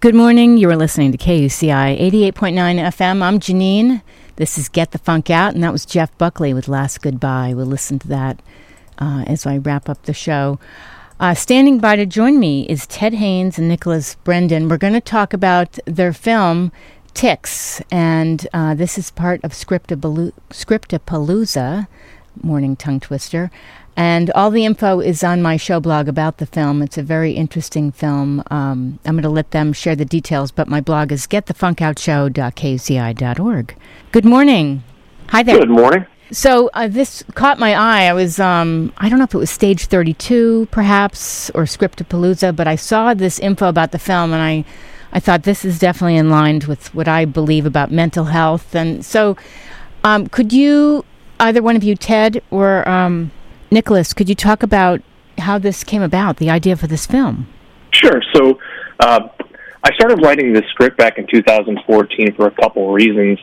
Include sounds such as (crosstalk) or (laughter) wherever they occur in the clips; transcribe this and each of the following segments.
Good morning. You are listening to KUCI 88.9 FM. I'm Janine. This is Get the Funk Out, and that was Jeff Buckley with Last Goodbye. We'll listen to that uh, as I wrap up the show. Uh, standing by to join me is Ted Haynes and Nicholas Brendon. We're going to talk about their film Ticks, and uh, this is part of Scriptapalooza, morning tongue twister. And all the info is on my show blog about the film. It's a very interesting film. Um, I'm going to let them share the details, but my blog is getthefunkoutshow.kuci.org. Good morning. Hi there. Good morning. So uh, this caught my eye. I was, um, I don't know if it was Stage 32, perhaps, or Scriptapalooza, but I saw this info about the film, and I, I thought this is definitely in line with what I believe about mental health. And so, um, could you, either one of you, Ted or um, Nicholas, could you talk about how this came about, the idea for this film? Sure. So uh, I started writing this script back in 2014 for a couple of reasons.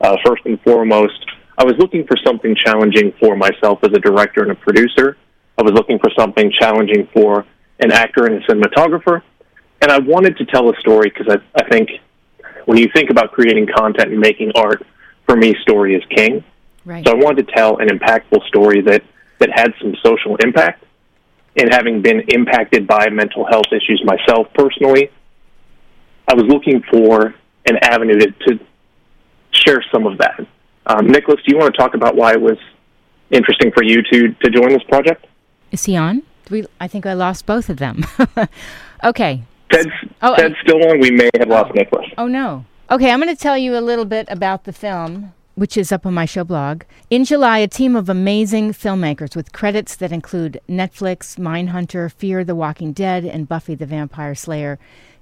Uh, first and foremost, I was looking for something challenging for myself as a director and a producer. I was looking for something challenging for an actor and a cinematographer. And I wanted to tell a story because I, I think when you think about creating content and making art, for me, story is king. Right. So I wanted to tell an impactful story that that had some social impact. And having been impacted by mental health issues myself personally, I was looking for an avenue to, to share some of that. Um, Nicholas, do you want to talk about why it was interesting for you to, to join this project? Is he on? We, I think I lost both of them. (laughs) okay. Ted's, oh, Ted's I, still on. We may have lost oh, Nicholas. Oh, no. Okay, I'm going to tell you a little bit about the film which is up on my show blog. In July, a team of amazing filmmakers with credits that include Netflix, Mindhunter, Fear the Walking Dead, and Buffy the Vampire Slayer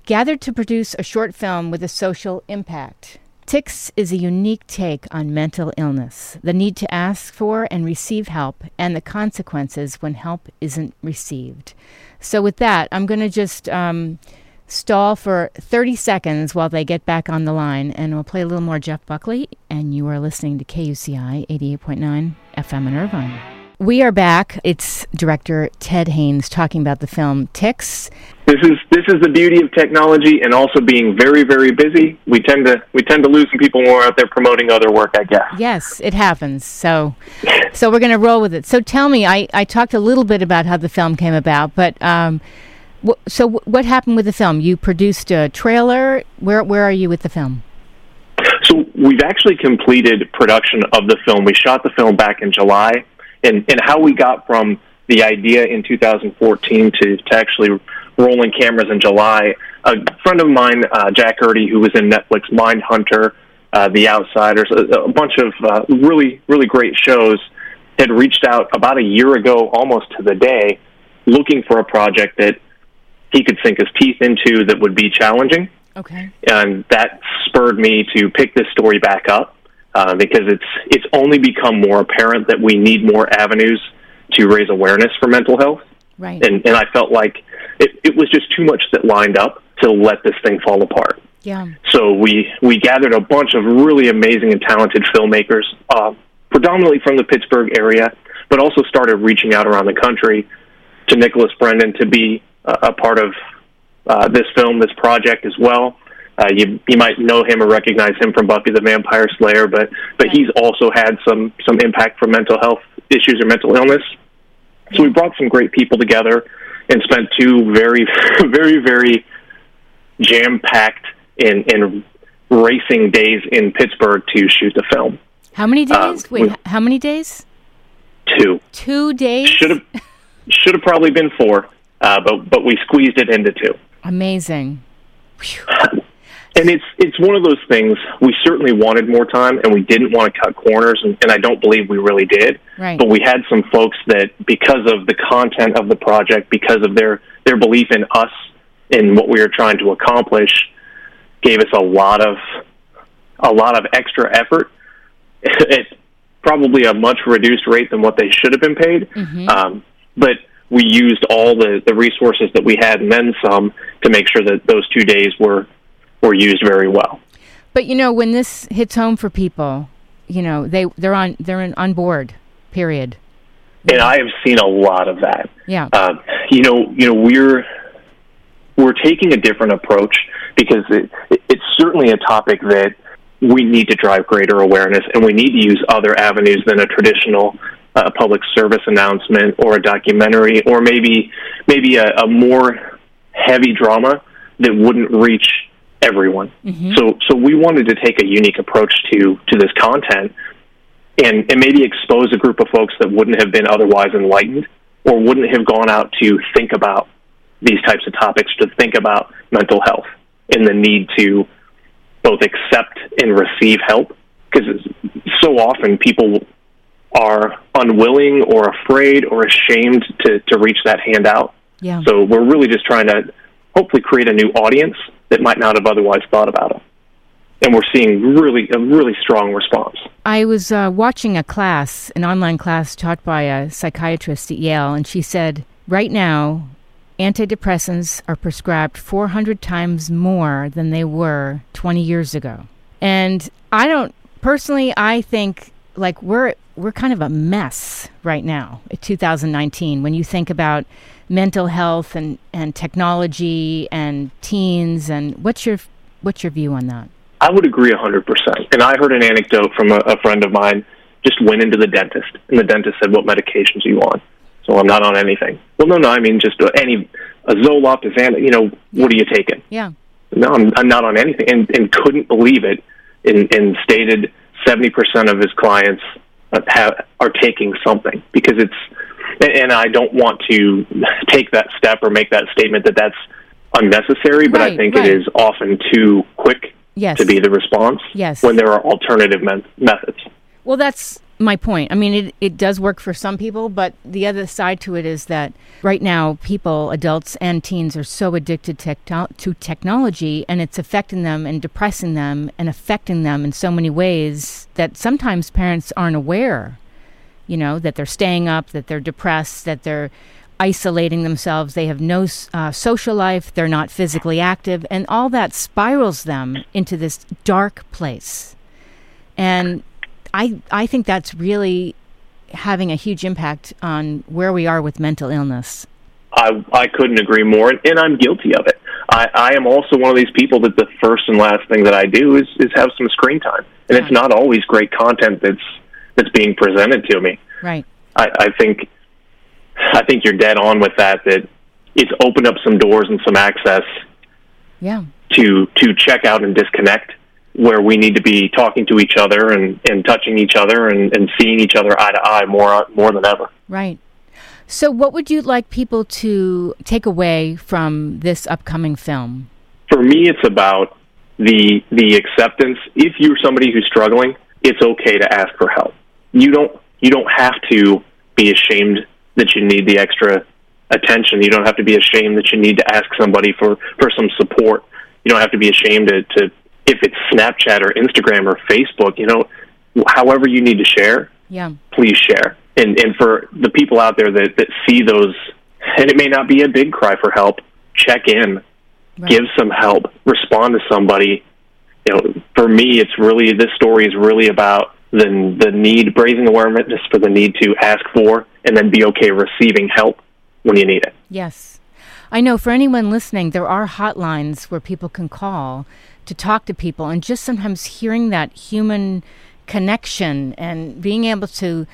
gathered to produce a short film with a social impact. Ticks is a unique take on mental illness, the need to ask for and receive help, and the consequences when help isn't received. So, with that, I'm going to just um, stall for 30 seconds while they get back on the line, and we'll play a little more Jeff Buckley. And you are listening to KUCI 88.9 FM in Irvine. We are back. It's director Ted Haynes talking about the film Ticks. This is this is the beauty of technology and also being very very busy. We tend to we tend to lose some people when we're out there promoting other work, I guess. Yes, it happens. So so we're going to roll with it. So tell me, I I talked a little bit about how the film came about, but um, so what happened with the film? You produced a trailer. Where where are you with the film? So we've actually completed production of the film. We shot the film back in July, and and how we got from the idea in 2014 to, to actually rolling cameras in July. A friend of mine, uh, Jack Erdie, who was in Netflix Mindhunter, uh, The Outsiders, a, a bunch of uh, really really great shows, had reached out about a year ago, almost to the day, looking for a project that he could sink his teeth into that would be challenging. Okay. And that spurred me to pick this story back up uh, because it's it's only become more apparent that we need more avenues to raise awareness for mental health. Right. And and I felt like it, it was just too much that lined up to let this thing fall apart. Yeah. So we we gathered a bunch of really amazing and talented filmmakers, uh, predominantly from the Pittsburgh area, but also started reaching out around the country to Nicholas Brendon to be a part of uh, this film, this project as well. Uh, you you might know him or recognize him from Buffy the Vampire Slayer, but but he's also had some some impact from mental health issues or mental illness. So we brought some great people together and spent two very (laughs) very very jam packed and and racing days in Pittsburgh to shoot the film. How many uh, days? Wait, how many days? Two. Two days. Should have should have probably been four uh, but but we squeezed it into two. Amazing. (laughs) And it's it's one of those things. We certainly wanted more time, and we didn't want to cut corners, and, and I don't believe we really did. Right. But we had some folks that, because of the content of the project, because of their their belief in us in what we were trying to accomplish, gave us a lot of a lot of extra effort (laughs) at probably a much reduced rate than what they should have been paid. Mm-hmm. Um, but we used all the, the resources that we had and then some to make sure that those two days were were used very well. But you know, when this hits home for people, you know, they they're on they're in, on board. Period. And I have seen a lot of that. Yeah. Um, you know, you know, we're we're taking a different approach because it, it, it's certainly a topic that we need to drive greater awareness, and we need to use other avenues than a traditional uh, public service announcement or a documentary, or maybe maybe a, a more heavy drama that wouldn't reach everyone. Mm-hmm. So so we wanted to take a unique approach to to this content and, and maybe expose a group of folks that wouldn't have been otherwise enlightened or wouldn't have gone out to think about these types of topics, to think about mental health and the need to both accept and receive help. Because so often people are unwilling or afraid or ashamed to, to reach that hand out. Yeah. So we're really just trying to hopefully create a new audience that might not have otherwise thought about it. And we're seeing really a really strong response. I was uh, watching a class, an online class taught by a psychiatrist at Yale, and she said, right now, antidepressants are prescribed 400 times more than they were 20 years ago. And I don't personally I think like we're we're kind of a mess right now in 2019 when you think about mental health and, and technology and teens and what's your what's your view on that? I would agree 100%. And I heard an anecdote from a, a friend of mine just went into the dentist and the dentist said what medications are you on? So I'm not on anything. Well, no, no, I mean just any a Zoloft, a Xanax, you know, what are you taking? Yeah. No, I'm, I'm not on anything and and couldn't believe it and, and stated 70% of his clients have, are taking something because it's and I don't want to take that step or make that statement that that's unnecessary, but right, I think right. it is often too quick yes. to be the response yes. when there are alternative me- methods. Well, that's my point. I mean, it, it does work for some people, but the other side to it is that right now, people, adults and teens, are so addicted to, to technology and it's affecting them and depressing them and affecting them in so many ways that sometimes parents aren't aware, you know, that they're staying up, that they're depressed, that they're isolating themselves, they have no uh, social life, they're not physically active, and all that spirals them into this dark place. And I I think that's really having a huge impact on where we are with mental illness. I I couldn't agree more, and, and I'm guilty of it. I, I am also one of these people that the first and last thing that I do is is have some screen time, and yeah. it's not always great content that's that's being presented to me. Right. I, I think I think you're dead on with that. That it's opened up some doors and some access. Yeah. To to check out and disconnect where we need to be talking to each other and, and touching each other and, and seeing each other eye to eye more more than ever. Right. So, what would you like people to take away from this upcoming film? For me, it's about the the acceptance. If you're somebody who's struggling, it's okay to ask for help. You don't you don't have to be ashamed that you need the extra attention. You don't have to be ashamed that you need to ask somebody for for some support. You don't have to be ashamed to, to if it's Snapchat or Instagram or Facebook, you know, however you need to share, yeah, please share. And and for the people out there that that see those, and it may not be a big cry for help, check in, right. give some help, respond to somebody. You know, for me, it's really this story is really about the the need, raising awareness for the need to ask for, and then be okay receiving help when you need it. Yes. I know for anyone listening, there are hotlines where people can call to talk to people and just sometimes hearing that human connection and being able to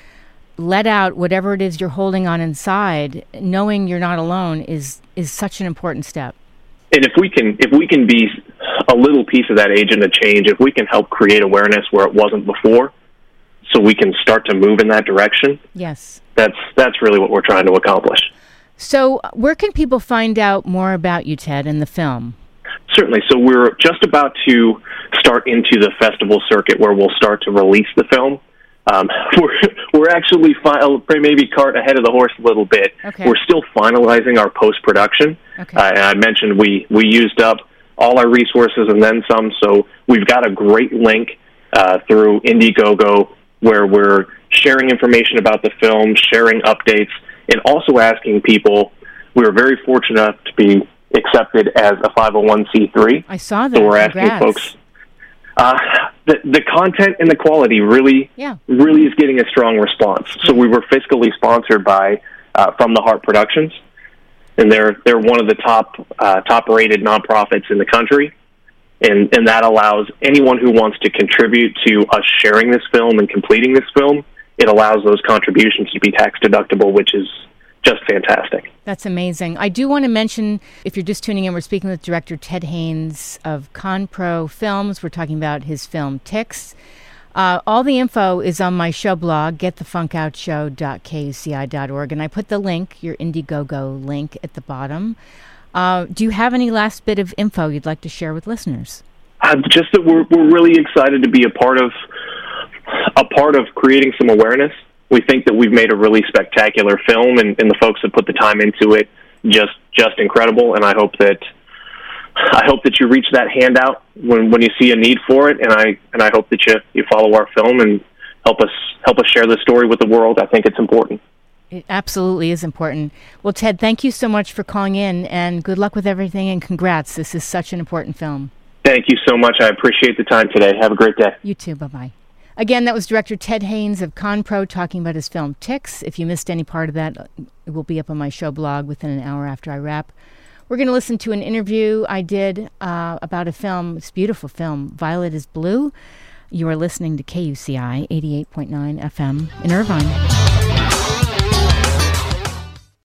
let out whatever it is you're holding on inside knowing you're not alone is is such an important step. And if we can if we can be a little piece of that agent of change if we can help create awareness where it wasn't before so we can start to move in that direction yes. that's that's really what we're trying to accomplish. So where can people find out more about you ted and the film Certainly. So we're just about to start into the festival circuit where we'll start to release the film. Um, (laughs) we're we're actually fi- maybe cart ahead of the horse a little bit. Okay. We're still finalizing our post production. Okay. Uh, and I mentioned we we used up all our resources and then some. So we've got a great link uh, through Indiegogo where we're sharing information about the film, sharing updates, and also asking people. We were very fortunate enough to be accepted as a 501c3. I saw that. So we're asking Congrats. folks. Uh, the the content and the quality really yeah. really is getting a strong response. So we were fiscally sponsored by uh, From the Heart Productions, and they're they're one of the top uh, top rated nonprofits in the country, and and that allows anyone who wants to contribute to us sharing this film and completing this film. It allows those contributions to be tax deductible, which is just fantastic. That's amazing. I do want to mention, if you're just tuning in, we're speaking with director Ted Haynes of ConPro Films. We're talking about his film Ticks. Uh, all the info is on my show blog, getthefunkoutshow.kuci.org, and I put the link, your Indiegogo link, at the bottom. Uh, do you have any last bit of info you'd like to share with listeners? Uh, just that we're we're really excited to be a part of a part of creating some awareness. We think that we've made a really spectacular film, and, and the folks that put the time into it just just incredible. And I hope that I hope that you reach that handout when when you see a need for it, and I and I hope that you you follow our film and help us help us share the story with the world. I think it's important. It absolutely is important. Well, Ted, thank you so much for calling in, and good luck with everything, and congrats. This is such an important film. Thank you so much. I appreciate the time today. Have a great day. You too. Bye bye. Again, that was director Ted Haynes of ConPro talking about his film Ticks. If you missed any part of that, it will be up on my show blog within an hour after I wrap. We're going to listen to an interview I did uh, about a film, this beautiful film, Violet is Blue. You are listening to KUCI 88.9 FM in Irvine.